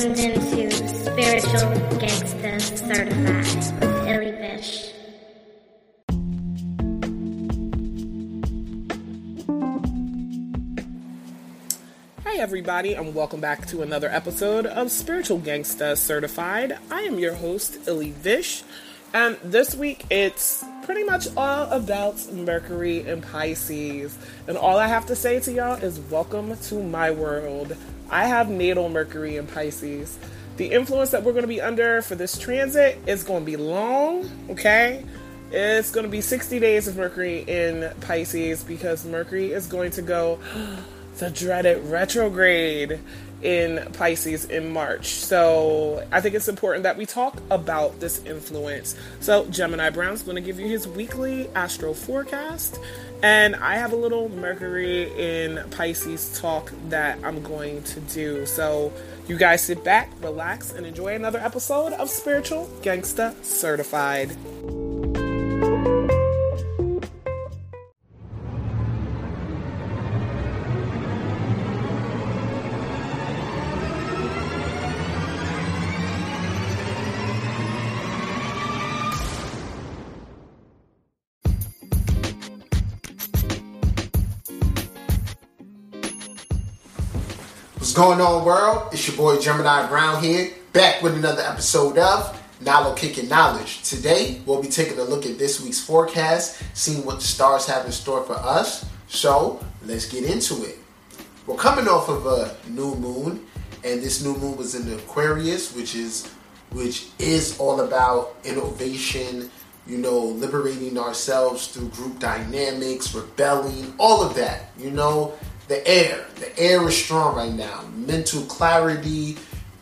tuned into Spiritual Gangsta Certified with Illy Vish. Hi, everybody, and welcome back to another episode of Spiritual Gangsta Certified. I am your host, Illy Vish, and this week it's pretty much all about Mercury and Pisces. And all I have to say to y'all is welcome to my world. I have natal Mercury in Pisces. The influence that we're going to be under for this transit is going to be long, okay? It's going to be 60 days of Mercury in Pisces because Mercury is going to go the dreaded retrograde in Pisces in March. So I think it's important that we talk about this influence. So Gemini Brown's going to give you his weekly astro forecast. And I have a little Mercury in Pisces talk that I'm going to do. So you guys sit back, relax, and enjoy another episode of Spiritual Gangsta Certified. What's going on, world? It's your boy Gemini Brown here, back with another episode of Nalo Kicking Knowledge. Today, we'll be taking a look at this week's forecast, seeing what the stars have in store for us. So, let's get into it. We're coming off of a new moon, and this new moon was in the Aquarius, which is which is all about innovation, you know, liberating ourselves through group dynamics, rebelling, all of that, you know, the air. The air is strong right now. Mental clarity,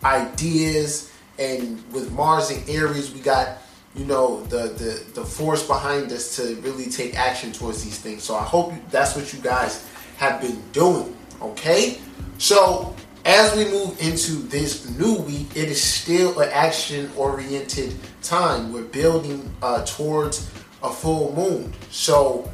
ideas, and with Mars and Aries, we got you know the the the force behind us to really take action towards these things. So I hope that's what you guys have been doing. Okay, so as we move into this new week, it is still an action oriented time. We're building uh, towards a full moon. So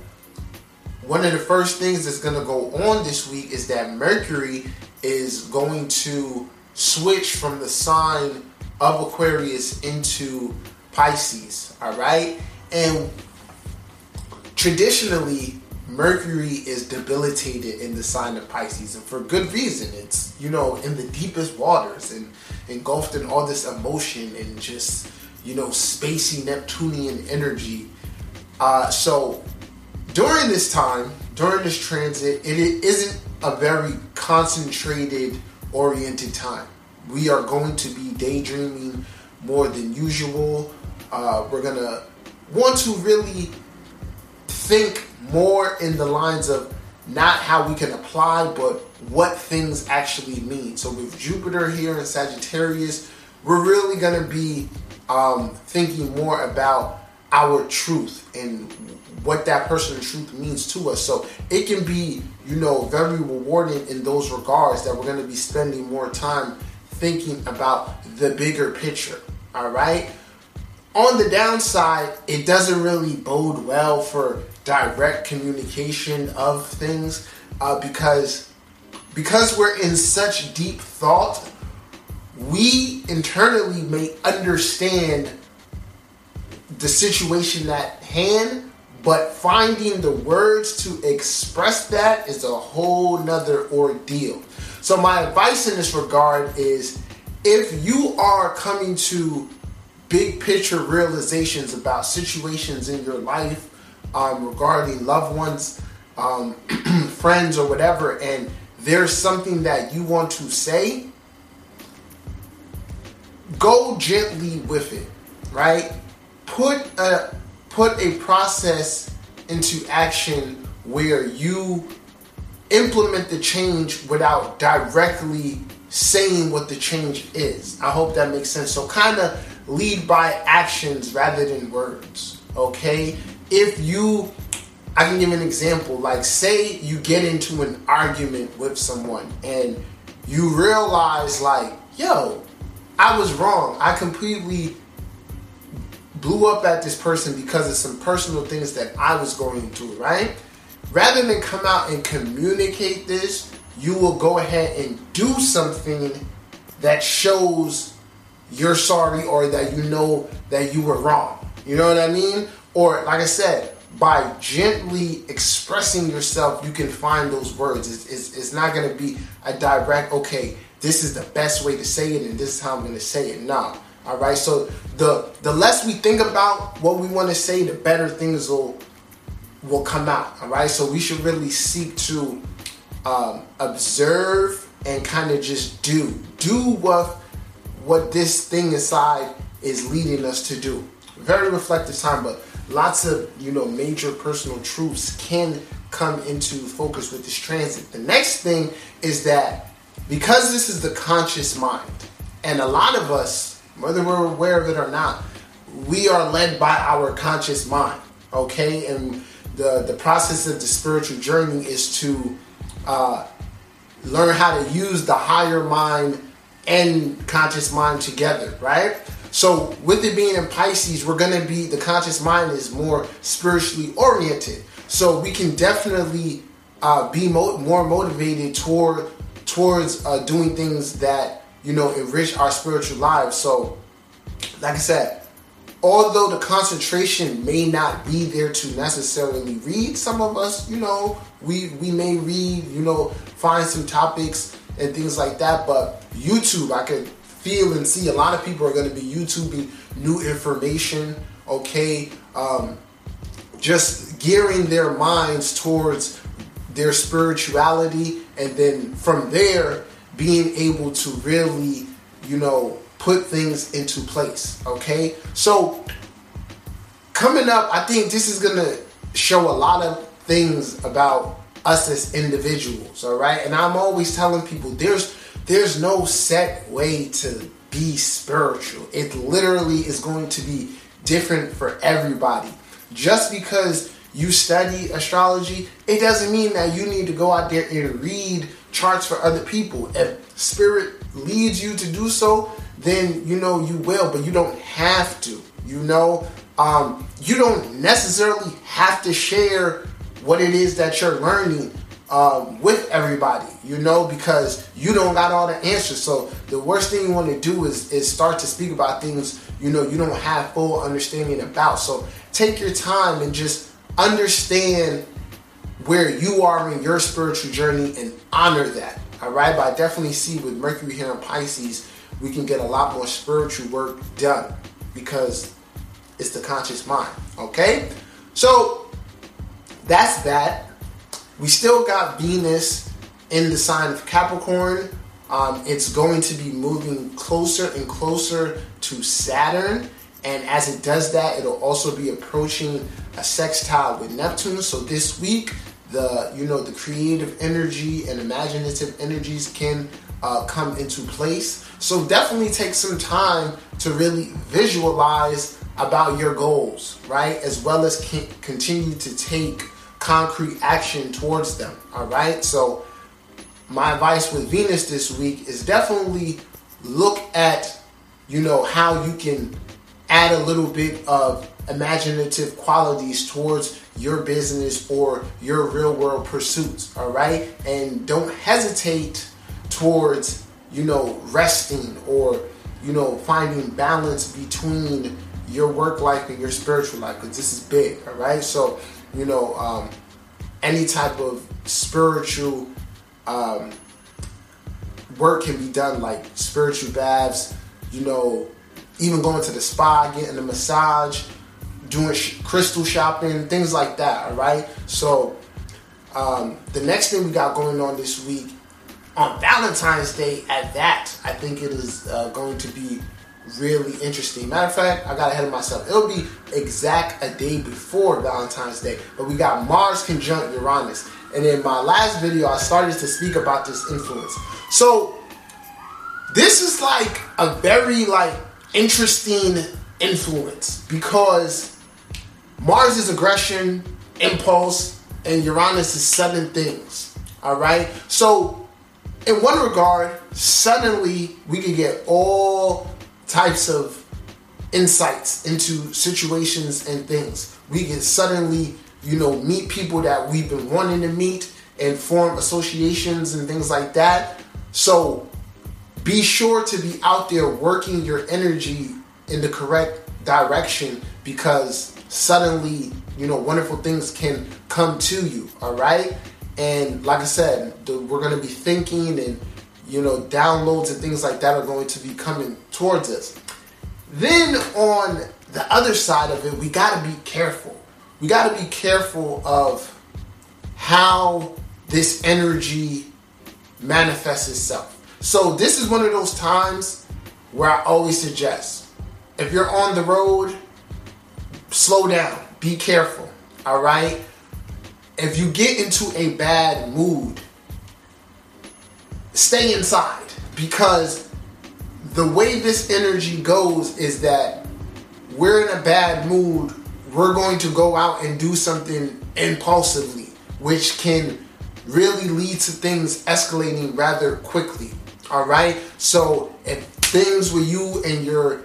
one of the first things that's going to go on this week is that Mercury is going to switch from the sign of Aquarius into Pisces. All right. And traditionally, Mercury is debilitated in the sign of Pisces, and for good reason. It's, you know, in the deepest waters and engulfed in all this emotion and just, you know, spacey Neptunian energy. Uh, so during this time, during this transit, it isn't a very concentrated, oriented time. We are going to be daydreaming more than usual. Uh, we're going to want to really think more in the lines of not how we can apply, but what things actually mean. So with Jupiter here in Sagittarius, we're really going to be um, thinking more about our truth and what that person's truth means to us. So it can be, you know, very rewarding in those regards that we're going to be spending more time thinking about the bigger picture. All right. On the downside, it doesn't really bode well for direct communication of things uh, because because we're in such deep thought, we internally may understand the situation at hand, but finding the words to express that is a whole nother ordeal. So, my advice in this regard is if you are coming to big picture realizations about situations in your life um, regarding loved ones, um, friends, or whatever, and there's something that you want to say, go gently with it, right? Put a put a process into action where you implement the change without directly saying what the change is. I hope that makes sense. So kind of lead by actions rather than words. Okay? If you I can give an example. Like say you get into an argument with someone and you realize like, yo, I was wrong. I completely blew up at this person because of some personal things that I was going through, right? Rather than come out and communicate this, you will go ahead and do something that shows you're sorry or that you know that you were wrong. You know what I mean? Or like I said, by gently expressing yourself, you can find those words. It's, it's, it's not going to be a direct, okay, this is the best way to say it and this is how I'm going to say it. No. All right. So the the less we think about what we want to say, the better things will will come out. All right. So we should really seek to um, observe and kind of just do do what what this thing inside is leading us to do. Very reflective time, but lots of you know major personal truths can come into focus with this transit. The next thing is that because this is the conscious mind, and a lot of us, whether we're aware of it or not, we are led by our conscious mind. Okay, and the the process of the spiritual journey is to uh, learn how to use the higher mind and conscious mind together, right? So, with it being in Pisces, we're going to be the conscious mind is more spiritually oriented. So, we can definitely uh, be mo- more motivated toward towards uh, doing things that you know enrich our spiritual lives. So, like I said, although the concentration may not be there to necessarily read, some of us, you know, we we may read, you know, find some topics and things like that. But YouTube, I could feel and see a lot of people are going to be YouTubing new information. Okay, um, just gearing their minds towards their spirituality, and then from there being able to really, you know, put things into place. Okay, so coming up, I think this is going to show a lot of things about us as individuals. All right, and I'm always telling people there's there's no set way to be spiritual. It literally is going to be different for everybody. Just because you study astrology, it doesn't mean that you need to go out there and read charts for other people. If spirit leads you to do so, then you know you will, but you don't have to. You know, um, you don't necessarily have to share what it is that you're learning um, with everybody, you know, because you don't got all the answers. So the worst thing you want to do is is start to speak about things you know you don't have full understanding about. So take your time and just understand where you are in your spiritual journey and honor that. All right, but I definitely see with Mercury here in Pisces, we can get a lot more spiritual work done because it's the conscious mind. Okay, so that's that. We still got Venus in the sign of Capricorn. Um, it's going to be moving closer and closer to Saturn. And as it does that, it'll also be approaching a sextile with Neptune. So this week, the you know the creative energy and imaginative energies can uh, come into place. So definitely take some time to really visualize about your goals, right? As well as continue to take concrete action towards them. All right. So, my advice with Venus this week is definitely look at, you know, how you can add a little bit of imaginative qualities towards your business or your real world pursuits. All right. And don't hesitate towards, you know, resting or, you know, finding balance between your work life and your spiritual life because this is big. All right. So, you know, um, any type of spiritual um, work can be done, like spiritual baths, you know, even going to the spa, getting a massage, doing sh- crystal shopping, things like that. All right. So um, the next thing we got going on this week on Valentine's Day, at that, I think it is uh, going to be really interesting. Matter of fact, I got ahead of myself. It'll be exact a day before Valentine's Day, but we got Mars conjunct Uranus. And in my last video, I started to speak about this influence. So this is like a very like interesting influence because Mars is aggression, impulse, and Uranus is sudden things. All right. So in one regard, suddenly we could get all types of insights into situations and things. We can suddenly, you know, meet people that we've been wanting to meet and form associations and things like that. So be sure to be out there working your energy in the correct direction because suddenly, you know, wonderful things can come to you, all right? And like I said, the, we're going to be thinking and, you know, downloads and things like that are going to be coming towards us. Then on the other side of it, we got to be careful. We got to be careful of how this energy manifests itself. So this is one of those times where I always suggest if you're on the road, slow down, be careful, all right? If you get into a bad mood, stay inside because the way this energy goes is that we're in a bad mood, we're going to go out and do something impulsively, which can really lead to things escalating rather quickly. All right. So if things with you and your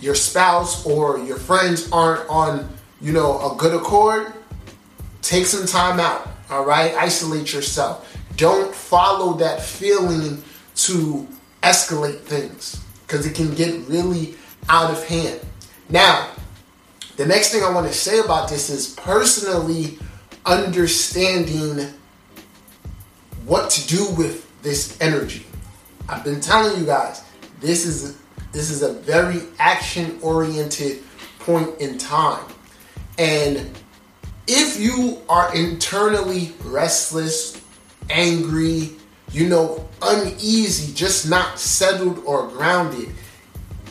your spouse or your friends aren't on, you know, a good accord, take some time out. All right. Isolate yourself. Don't follow that feeling to escalate things because it can get really out of hand. Now, the next thing I want to say about this is personally understanding what to do with this energy. I've been telling you guys, this is this is a very action oriented point in time. And if you are internally restless, angry, you know, uneasy, just not settled or grounded,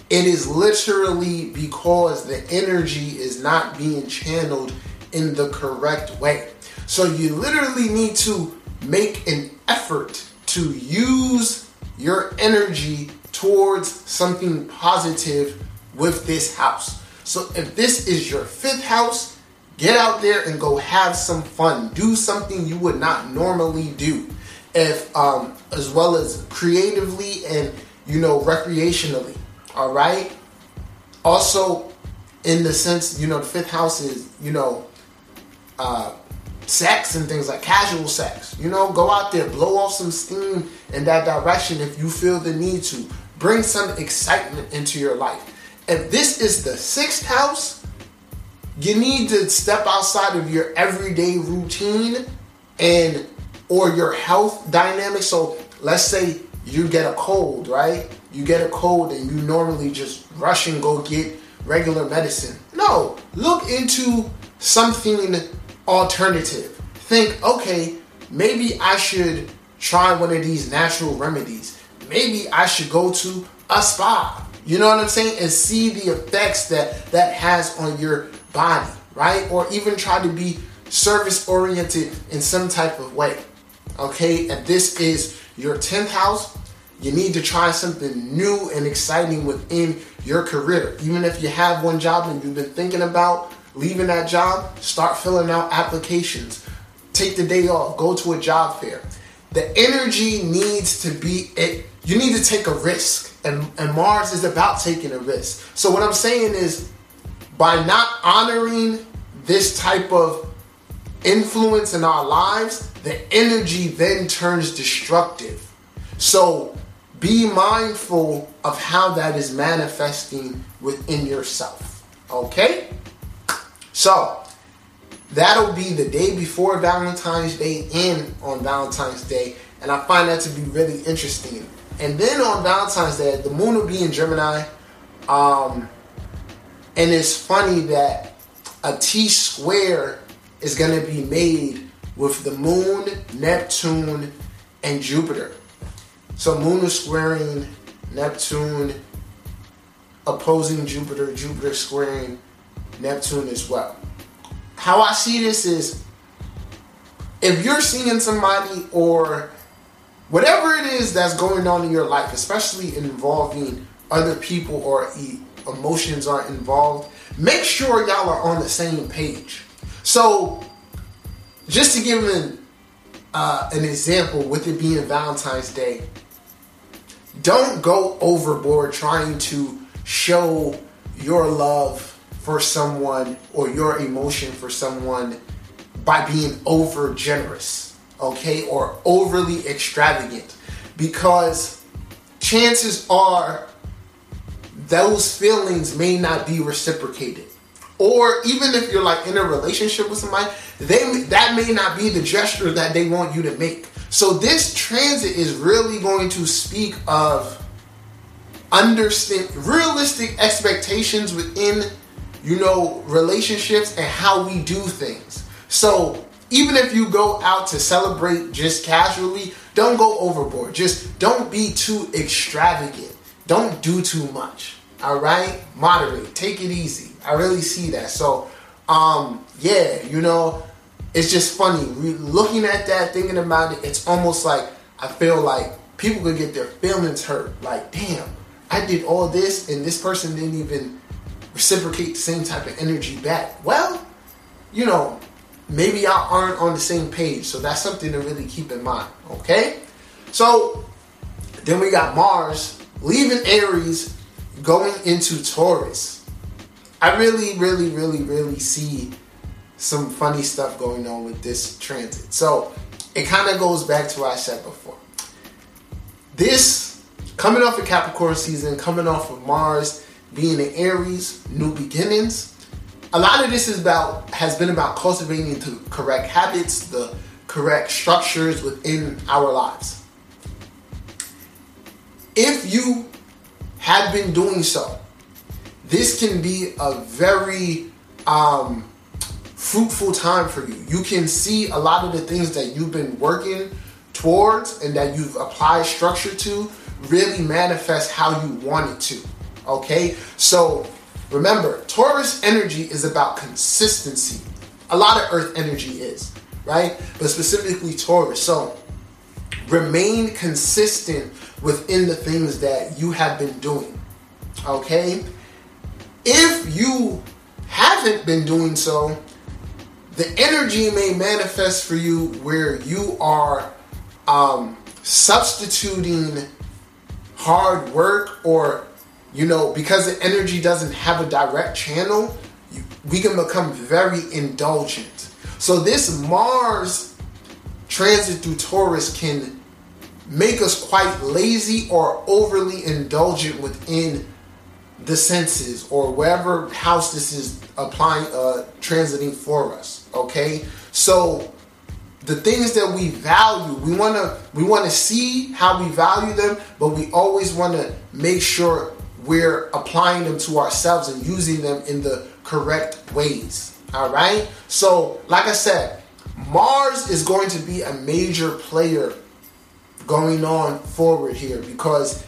it is literally because the energy is not being channeled in the correct way. So you literally need to make an effort to use your energy towards something positive with this house. So if this is your fifth house, get out there and go have some fun. Do something you would not normally do. If um, as well as creatively and you know recreationally. All right. Also, in the sense, you know, the fifth house is you know uh, sex and things like casual sex. You know, go out there, blow off some steam in that direction if you feel the need to. Bring some excitement into your life. If this is the sixth house, you need to step outside of your everyday routine and or your health dynamic. So let's say you get a cold, right? You get a cold and you normally just rush and go get regular medicine. No, look into something alternative. Think, okay, maybe I should try one of these natural remedies. Maybe I should go to a spa. You know what I'm saying? And see the effects that that has on your body, right? Or even try to be service oriented in some type of way. Okay? And this is your 10th house. You need to try something new and exciting within your career. Even if you have one job and you've been thinking about leaving that job, start filling out applications. Take the day off, go to a job fair. The energy needs to be it. You need to take a risk, and, and Mars is about taking a risk. So what I'm saying is, by not honoring this type of influence in our lives, the energy then turns destructive. So be mindful of how that is manifesting within yourself. Okay? So that'll be the day before Valentine's Day and on Valentine's Day. And I find that to be really interesting. And then on Valentine's Day, the moon will be in Gemini. Um, and it's funny that a T square is going to be made with the moon, Neptune, and Jupiter. So moon is squaring Neptune, opposing Jupiter, Jupiter squaring Neptune as well. How I see this is if you're seeing somebody or whatever it is that's going on in your life, especially involving other people or emotions are involved, make sure y'all are on the same page. So, just to give an uh, an example, with it being Valentine's Day, don't go overboard trying to show your love for someone or your emotion for someone by being over generous, okay, or overly extravagant. Because chances are those feelings may not be reciprocated. Or even if you're like in a relationship with somebody, they that may not be the gesture that they want you to make. So this transit is really going to speak of understand realistic expectations within you know relationships and how we do things. So even if you go out to celebrate just casually, don't go overboard. Just don't be too extravagant. Don't do too much. All right? Moderate. Take it easy. I really see that. So, um, yeah, you know, it's just funny. Looking at that, thinking about it, it's almost like I feel like people could get their feelings hurt. Like, damn, I did all this and this person didn't even reciprocate the same type of energy back. Well, you know, maybe y'all aren't on the same page. So that's something to really keep in mind. Okay? So then we got Mars leaving Aries, going into Taurus. I really, really, really, really see some funny stuff going on with this transit. So it kind of goes back to what I said before. This coming off of Capricorn season, coming off of Mars being in Aries, new beginnings. A lot of this is about has been about cultivating the correct habits, the correct structures within our lives. If you have been doing so, this can be a very um, fruitful time for you. You can see a lot of the things that you've been working towards and that you've applied structure to really manifest how you want it to. Okay? So remember, Taurus energy is about consistency. A lot of earth energy is, right? But specifically Taurus. So remain consistent within the things that you have been doing. Okay? If you haven't been doing so, the energy may manifest for you where you are um, substituting hard work or you know because the energy doesn't have a direct channel we can become very indulgent. So this mars transit through taurus can make us quite lazy or overly indulgent within the senses or wherever house this is applying uh transiting for us okay? So the things that we value we want to we want to see how we value them but we always want to make sure we're applying them to ourselves and using them in the correct ways all right? So like i said mars is going to be a major player going on forward here because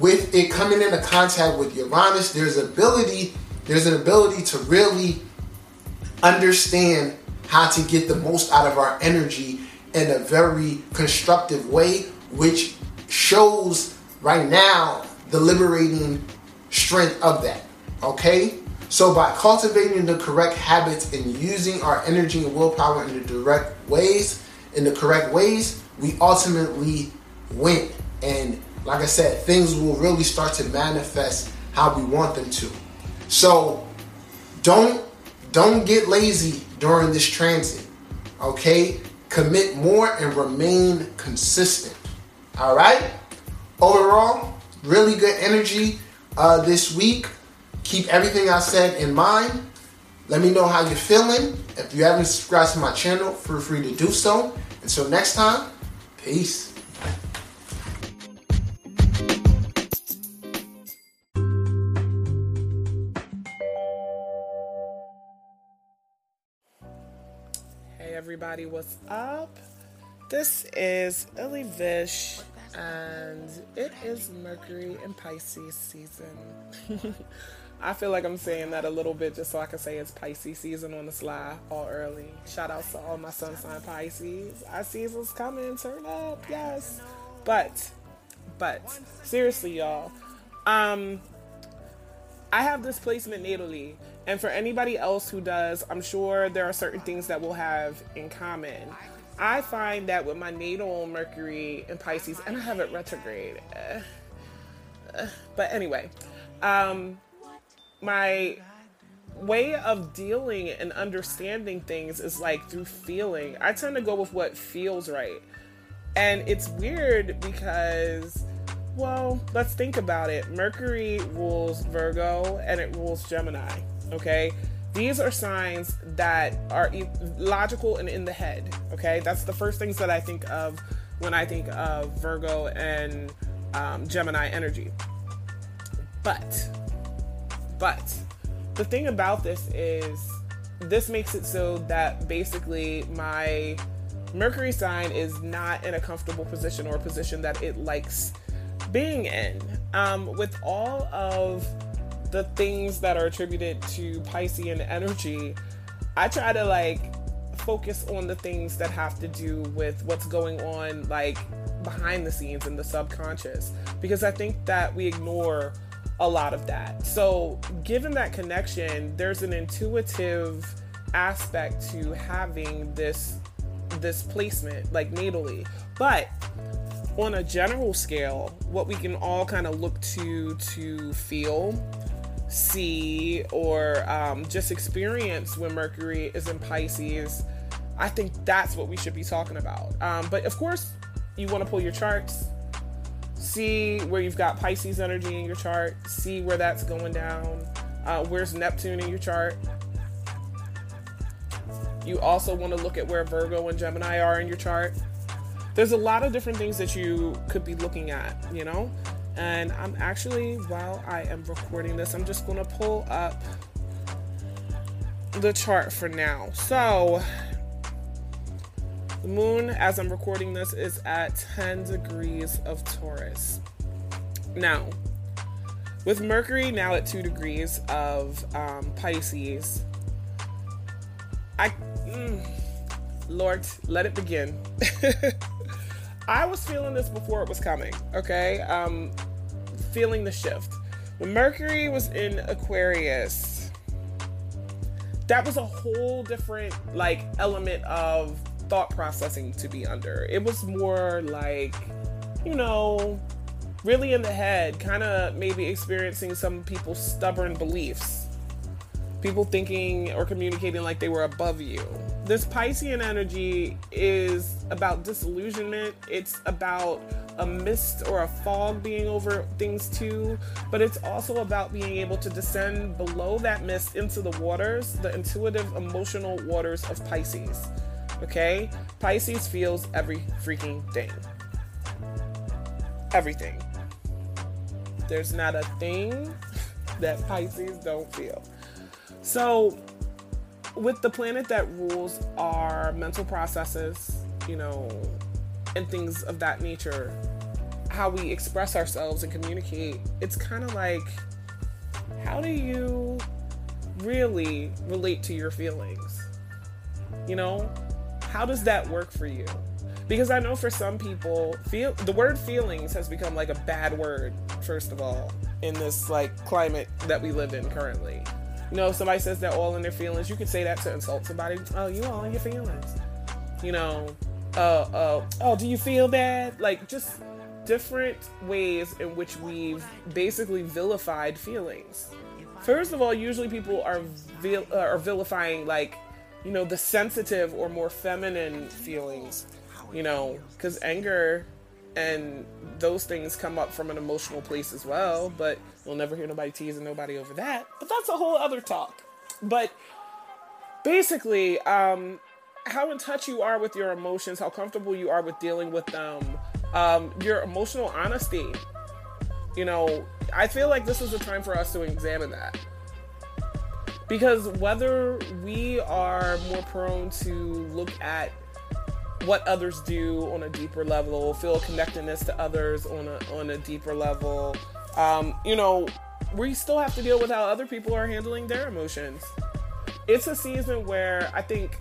with it coming into contact with uranus there's ability there's an ability to really understand how to get the most out of our energy in a very constructive way, which shows right now the liberating strength of that. Okay? So, by cultivating the correct habits and using our energy and willpower in the direct ways, in the correct ways, we ultimately win. And like I said, things will really start to manifest how we want them to. So, don't don't get lazy during this transit. Okay? Commit more and remain consistent. All right? Overall, really good energy uh, this week. Keep everything I said in mind. Let me know how you're feeling. If you haven't subscribed to my channel, feel free to do so. Until next time, peace. Hey everybody, what's up? This is Illy Vish, and it is Mercury in Pisces season. I feel like I'm saying that a little bit just so I can say it's Pisces season on the sly all early. Shout out to all my sun sign Pisces. Our season's coming, turn up, yes. But, but seriously, y'all, um, I have this placement natally, and for anybody else who does, I'm sure there are certain things that we'll have in common. I find that with my natal Mercury in Pisces, and I have it retrograde. Uh, but anyway, um, my way of dealing and understanding things is like through feeling. I tend to go with what feels right. And it's weird because well, let's think about it. Mercury rules Virgo and it rules Gemini. Okay, these are signs that are logical and in the head. Okay, that's the first things that I think of when I think of Virgo and um, Gemini energy. But, but the thing about this is this makes it so that basically my Mercury sign is not in a comfortable position or a position that it likes being in. Um, with all of the things that are attributed to Piscean energy, I try to like focus on the things that have to do with what's going on, like behind the scenes in the subconscious, because I think that we ignore a lot of that. So, given that connection, there's an intuitive aspect to having this this placement like natally. But on a general scale, what we can all kind of look to to feel, see, or um, just experience when Mercury is in Pisces, I think that's what we should be talking about. Um, but of course, you want to pull your charts, see where you've got Pisces energy in your chart, see where that's going down. Uh, where's Neptune in your chart? You also want to look at where Virgo and Gemini are in your chart. There's a lot of different things that you could be looking at, you know? And I'm actually, while I am recording this, I'm just going to pull up the chart for now. So, the moon, as I'm recording this, is at 10 degrees of Taurus. Now, with Mercury now at 2 degrees of um, Pisces, I mm, Lord, let it begin. I was feeling this before it was coming, okay? Um, feeling the shift. When Mercury was in Aquarius, that was a whole different like element of thought processing to be under. It was more like, you know, really in the head, kind of maybe experiencing some people's stubborn beliefs people thinking or communicating like they were above you. This Piscean energy is about disillusionment, it's about a mist or a fog being over things too, but it's also about being able to descend below that mist into the waters, the intuitive, emotional waters of Pisces. Okay? Pisces feels every freaking thing. Everything. There's not a thing that Pisces don't feel. So, with the planet that rules our mental processes, you know, and things of that nature, how we express ourselves and communicate, it's kind of like, how do you really relate to your feelings? You know, how does that work for you? Because I know for some people, feel the word feelings has become like a bad word, first of all, in this like climate that we live in currently. You know, if somebody says they're all in their feelings, you could say that to insult somebody. Oh, you all in your feelings. You know, uh, uh, oh, do you feel bad? Like just different ways in which we've basically vilified feelings. First of all, usually people are vil- uh, are vilifying like, you know, the sensitive or more feminine feelings. You know, because anger and those things come up from an emotional place as well but you'll never hear nobody teasing nobody over that but that's a whole other talk but basically um, how in touch you are with your emotions how comfortable you are with dealing with them um, your emotional honesty you know i feel like this is a time for us to examine that because whether we are more prone to look at what others do on a deeper level, feel connectedness to others on a on a deeper level. Um, you know, we still have to deal with how other people are handling their emotions. It's a season where I think,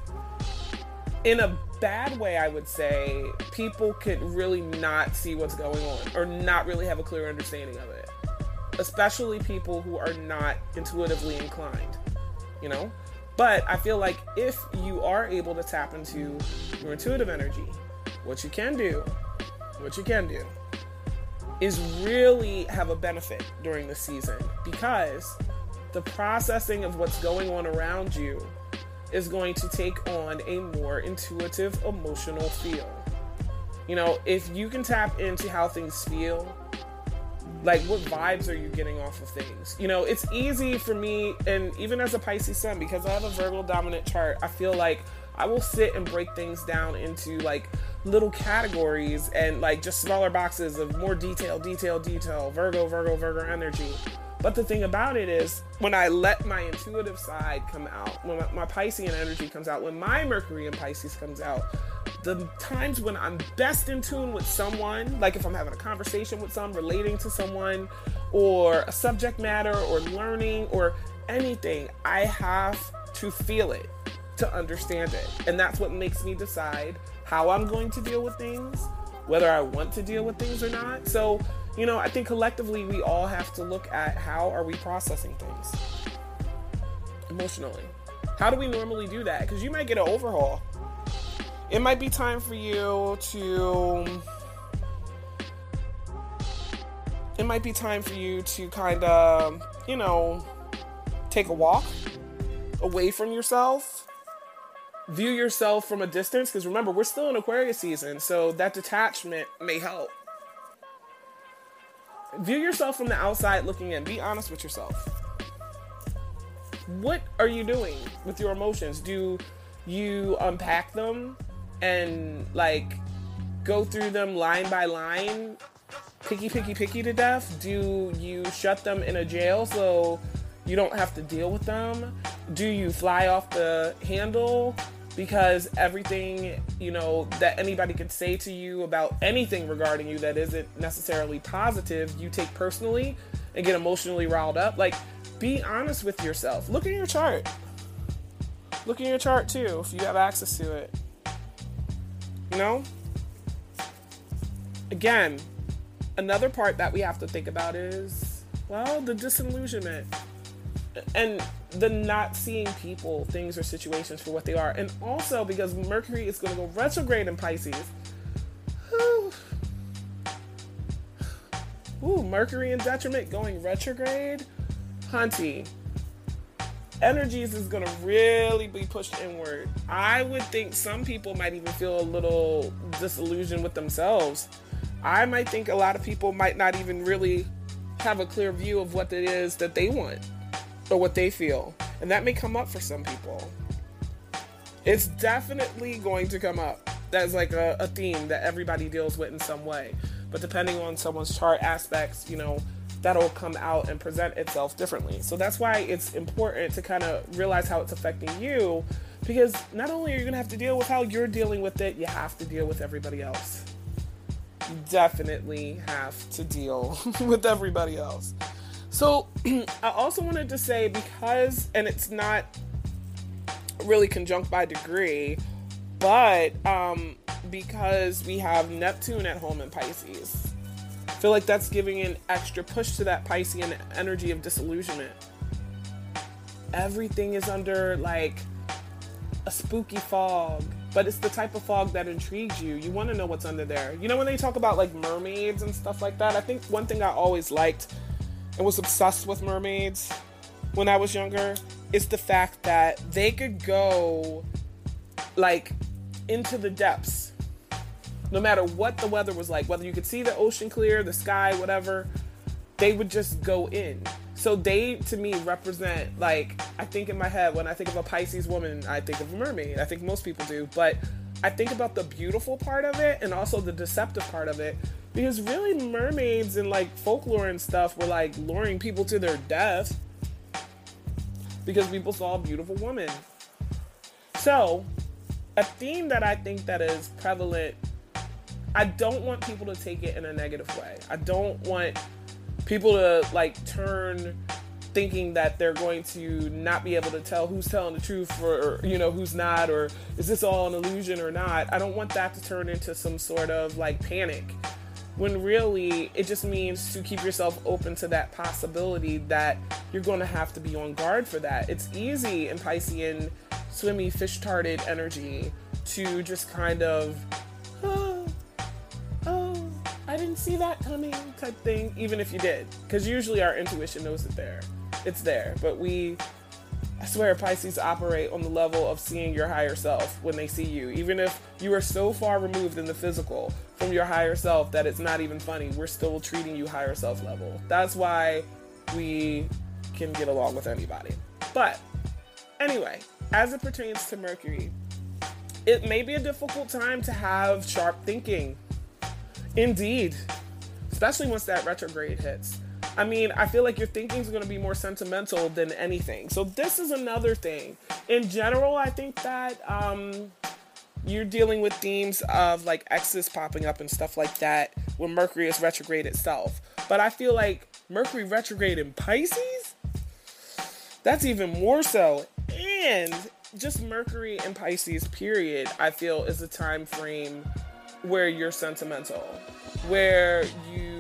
in a bad way, I would say, people could really not see what's going on or not really have a clear understanding of it. Especially people who are not intuitively inclined, you know? But I feel like if you are able to tap into your intuitive energy, what you can do, what you can do, is really have a benefit during the season because the processing of what's going on around you is going to take on a more intuitive emotional feel. You know, if you can tap into how things feel Like, what vibes are you getting off of things? You know, it's easy for me, and even as a Pisces sun, because I have a Virgo dominant chart, I feel like I will sit and break things down into like little categories and like just smaller boxes of more detail, detail, detail, Virgo, Virgo, Virgo energy. But the thing about it is, when I let my intuitive side come out, when my, my Piscean energy comes out, when my Mercury in Pisces comes out, the times when I'm best in tune with someone, like if I'm having a conversation with someone, relating to someone, or a subject matter, or learning, or anything, I have to feel it to understand it. And that's what makes me decide how I'm going to deal with things, whether I want to deal with things or not. So, you know, I think collectively we all have to look at how are we processing things emotionally. How do we normally do that? Because you might get an overhaul. It might be time for you to. It might be time for you to kind of, you know, take a walk away from yourself. View yourself from a distance. Because remember, we're still in Aquarius season. So that detachment may help view yourself from the outside looking in. Be honest with yourself. What are you doing with your emotions? Do you unpack them and like go through them line by line, picky, picky, picky to death? Do you shut them in a jail so you don't have to deal with them? Do you fly off the handle? Because everything you know that anybody could say to you about anything regarding you that isn't necessarily positive you take personally and get emotionally riled up. Like be honest with yourself. Look at your chart. Look at your chart too if you have access to it. You know? Again another part that we have to think about is well the disillusionment. And the not seeing people, things, or situations for what they are. And also because Mercury is going to go retrograde in Pisces. Ooh, Ooh Mercury in detriment going retrograde. Hunty. Energies is going to really be pushed inward. I would think some people might even feel a little disillusioned with themselves. I might think a lot of people might not even really have a clear view of what it is that they want or what they feel. And that may come up for some people. It's definitely going to come up. That's like a, a theme that everybody deals with in some way. But depending on someone's chart aspects, you know, that'll come out and present itself differently. So that's why it's important to kind of realize how it's affecting you because not only are you going to have to deal with how you're dealing with it, you have to deal with everybody else. You definitely have to deal with everybody else. So I also wanted to say because, and it's not really conjunct by degree, but um, because we have Neptune at home in Pisces, I feel like that's giving an extra push to that Piscean energy of disillusionment. Everything is under like a spooky fog, but it's the type of fog that intrigues you. You want to know what's under there. You know, when they talk about like mermaids and stuff like that, I think one thing I always liked and was obsessed with mermaids when I was younger is the fact that they could go like into the depths no matter what the weather was like, whether you could see the ocean clear, the sky, whatever, they would just go in. So they to me represent like I think in my head when I think of a Pisces woman, I think of a mermaid. I think most people do, but I think about the beautiful part of it and also the deceptive part of it because really, mermaids and like folklore and stuff were like luring people to their death because people saw a beautiful woman. So, a theme that I think that is prevalent, I don't want people to take it in a negative way. I don't want people to like turn thinking that they're going to not be able to tell who's telling the truth or, you know who's not or is this all an illusion or not i don't want that to turn into some sort of like panic when really it just means to keep yourself open to that possibility that you're going to have to be on guard for that. It's easy in Piscean, swimmy, fish tarded energy to just kind of, oh, oh, I didn't see that coming type thing, even if you did. Because usually our intuition knows it there. It's there. But we I swear Pisces operate on the level of seeing your higher self when they see you. Even if you are so far removed in the physical from your higher self that it's not even funny, we're still treating you higher self level. That's why we can get along with anybody. But anyway, as it pertains to Mercury, it may be a difficult time to have sharp thinking. Indeed, especially once that retrograde hits. I mean, I feel like your thinking is going to be more sentimental than anything. So this is another thing. In general, I think that um, you're dealing with themes of like exes popping up and stuff like that when Mercury is retrograde itself. But I feel like Mercury retrograde in Pisces, that's even more so. And just Mercury in Pisces, period, I feel is a time frame where you're sentimental, where you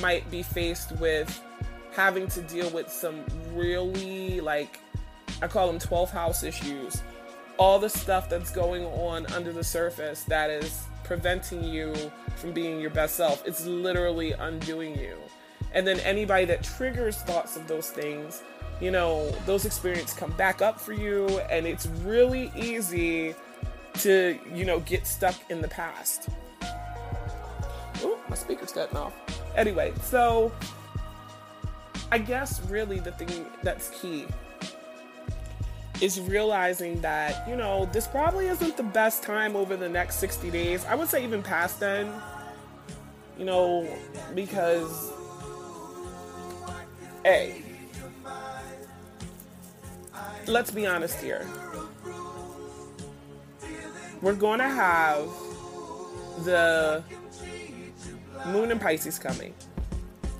might be faced with having to deal with some really like I call them 12 house issues. All the stuff that's going on under the surface that is preventing you from being your best self. It's literally undoing you. And then anybody that triggers thoughts of those things, you know, those experiences come back up for you and it's really easy to, you know, get stuck in the past. Oh, my speaker's cutting off. Anyway, so I guess really the thing that's key is realizing that, you know, this probably isn't the best time over the next 60 days. I would say even past then, you know, because, A, let's be honest here. We're going to have the Moon and Pisces coming.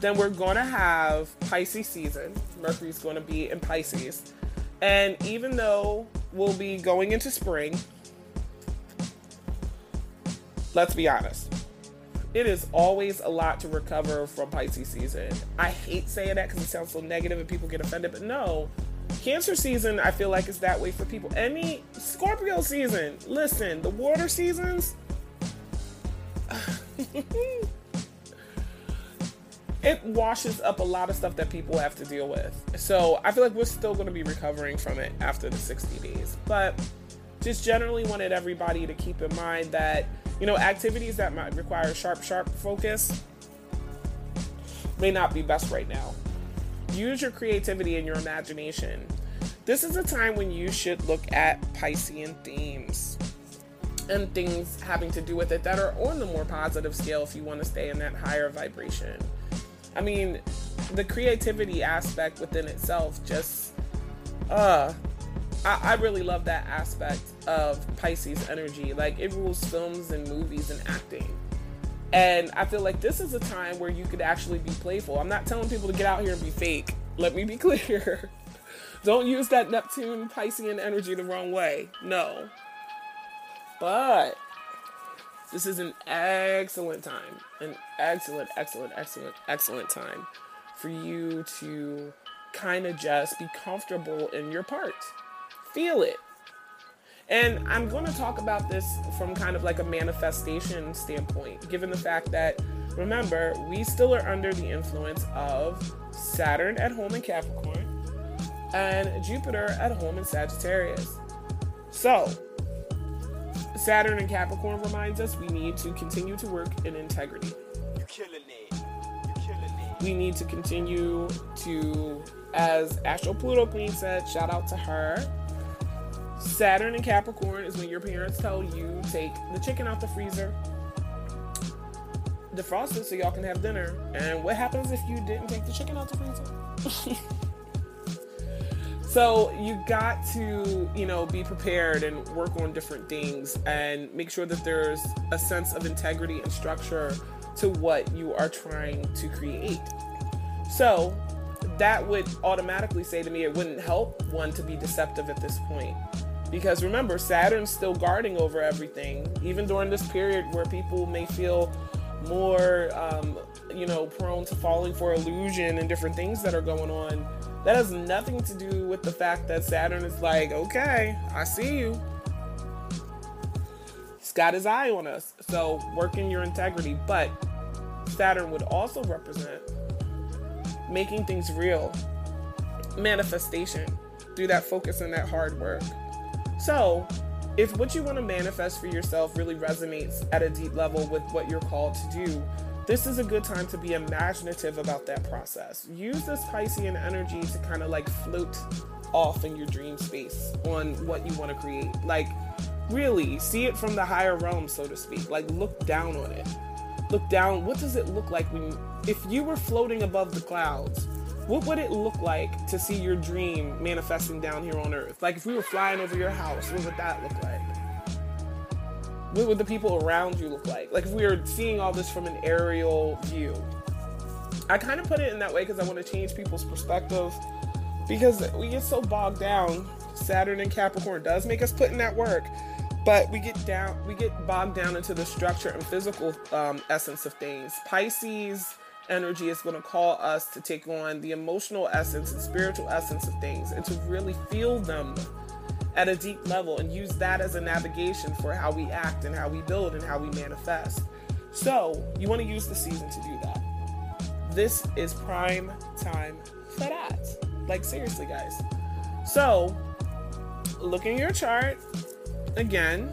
Then we're going to have Pisces season. Mercury's going to be in Pisces. And even though we'll be going into spring, let's be honest. It is always a lot to recover from Pisces season. I hate saying that because it sounds so negative and people get offended, but no. Cancer season, I feel like is that way for people. Any Scorpio season, listen, the water seasons, it washes up a lot of stuff that people have to deal with. So I feel like we're still going to be recovering from it after the 60 days. But just generally wanted everybody to keep in mind that, you know, activities that might require sharp, sharp focus may not be best right now. Use your creativity and your imagination. This is a time when you should look at Piscean themes and things having to do with it that are on the more positive scale if you want to stay in that higher vibration. I mean, the creativity aspect within itself just, uh, I, I really love that aspect of Pisces energy. Like, it rules films and movies and acting. And I feel like this is a time where you could actually be playful. I'm not telling people to get out here and be fake. Let me be clear. Don't use that Neptune Piscean energy the wrong way. No. But this is an excellent time, an excellent, excellent, excellent, excellent time for you to kind of just be comfortable in your part. Feel it. And I'm going to talk about this from kind of like a manifestation standpoint, given the fact that, remember, we still are under the influence of Saturn at home in Capricorn and Jupiter at home in Sagittarius. So, Saturn and Capricorn reminds us we need to continue to work in integrity. You're killing it. You're killing it. We need to continue to, as Astro Pluto Queen said, shout out to her. Saturn and Capricorn is when your parents tell you take the chicken out the freezer, defrost it so y'all can have dinner. And what happens if you didn't take the chicken out the freezer? So you got to, you know, be prepared and work on different things and make sure that there's a sense of integrity and structure to what you are trying to create. So that would automatically say to me it wouldn't help one to be deceptive at this point. Because remember, Saturn's still guarding over everything, even during this period where people may feel more, um, you know, prone to falling for illusion and different things that are going on that has nothing to do with the fact that Saturn is like, okay, I see you. He's got his eye on us. So work in your integrity. But Saturn would also represent making things real, manifestation, through that focus and that hard work. So, if what you want to manifest for yourself really resonates at a deep level with what you're called to do, this is a good time to be imaginative about that process. Use this Piscean energy to kind of like float off in your dream space on what you want to create. Like, really, see it from the higher realm, so to speak. Like, look down on it. Look down. What does it look like when, if you were floating above the clouds? What would it look like to see your dream manifesting down here on earth? Like if we were flying over your house, what would that look like? What would the people around you look like? Like if we were seeing all this from an aerial view. I kind of put it in that way because I want to change people's perspective because we get so bogged down. Saturn and Capricorn does make us put in that work, but we get down, we get bogged down into the structure and physical um, essence of things. Pisces energy is going to call us to take on the emotional essence and spiritual essence of things and to really feel them at a deep level and use that as a navigation for how we act and how we build and how we manifest. So, you want to use the season to do that. This is prime time for that. Like, seriously, guys. So, look in your chart. Again,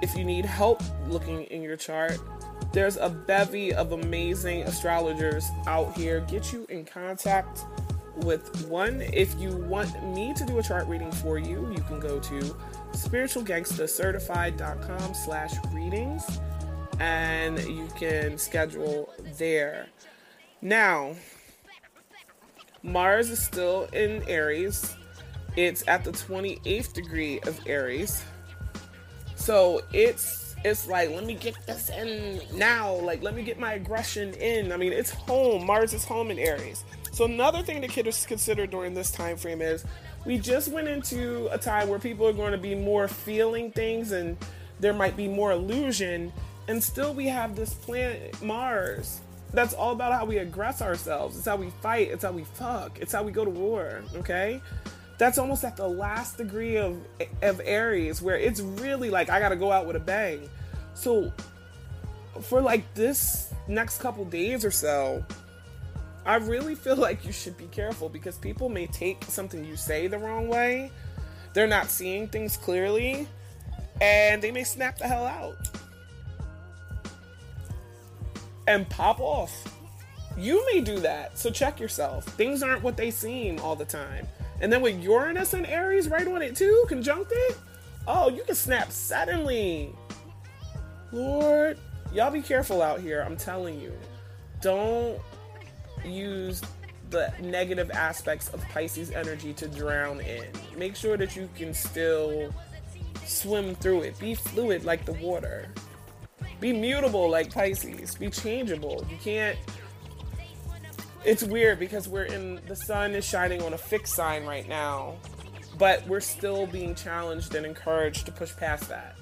if you need help looking in your chart, there's a bevy of amazing astrologers out here. Get you in contact with one. If you want me to do a chart reading for you, you can go to spiritualgangstacertified.com slash readings and you can schedule there. Now, Mars is still in Aries. It's at the 28th degree of Aries. So it's it's like let me get this in now like let me get my aggression in i mean it's home mars is home in aries so another thing to consider during this time frame is we just went into a time where people are going to be more feeling things and there might be more illusion and still we have this planet mars. That's all about how we aggress ourselves. It's how we fight. It's how we fuck. It's how we go to war okay? That's almost at the last degree of of Aries where it's really like I got to go out with a bang. So for like this next couple days or so, I really feel like you should be careful because people may take something you say the wrong way. They're not seeing things clearly and they may snap the hell out and pop off. You may do that, so check yourself. Things aren't what they seem all the time. And then with Uranus and Aries right on it too, conjunct it, oh, you can snap suddenly. Lord, y'all be careful out here. I'm telling you. Don't use the negative aspects of Pisces energy to drown in. Make sure that you can still swim through it. Be fluid like the water. Be mutable like Pisces. Be changeable. You can't it's weird because we're in the sun is shining on a fixed sign right now, but we're still being challenged and encouraged to push past that.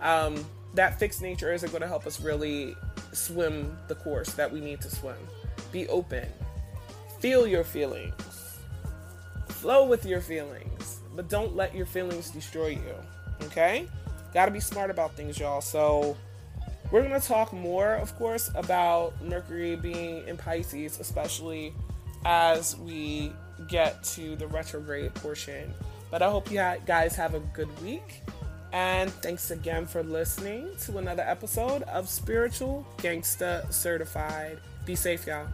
Um, that fixed nature isn't going to help us really swim the course that we need to swim. Be open, feel your feelings, flow with your feelings, but don't let your feelings destroy you. Okay? Got to be smart about things, y'all. So we're going to talk more, of course, about Mercury being in Pisces, especially as we get to the retrograde portion. But I hope you guys have a good week. And thanks again for listening to another episode of Spiritual Gangsta Certified. Be safe, y'all.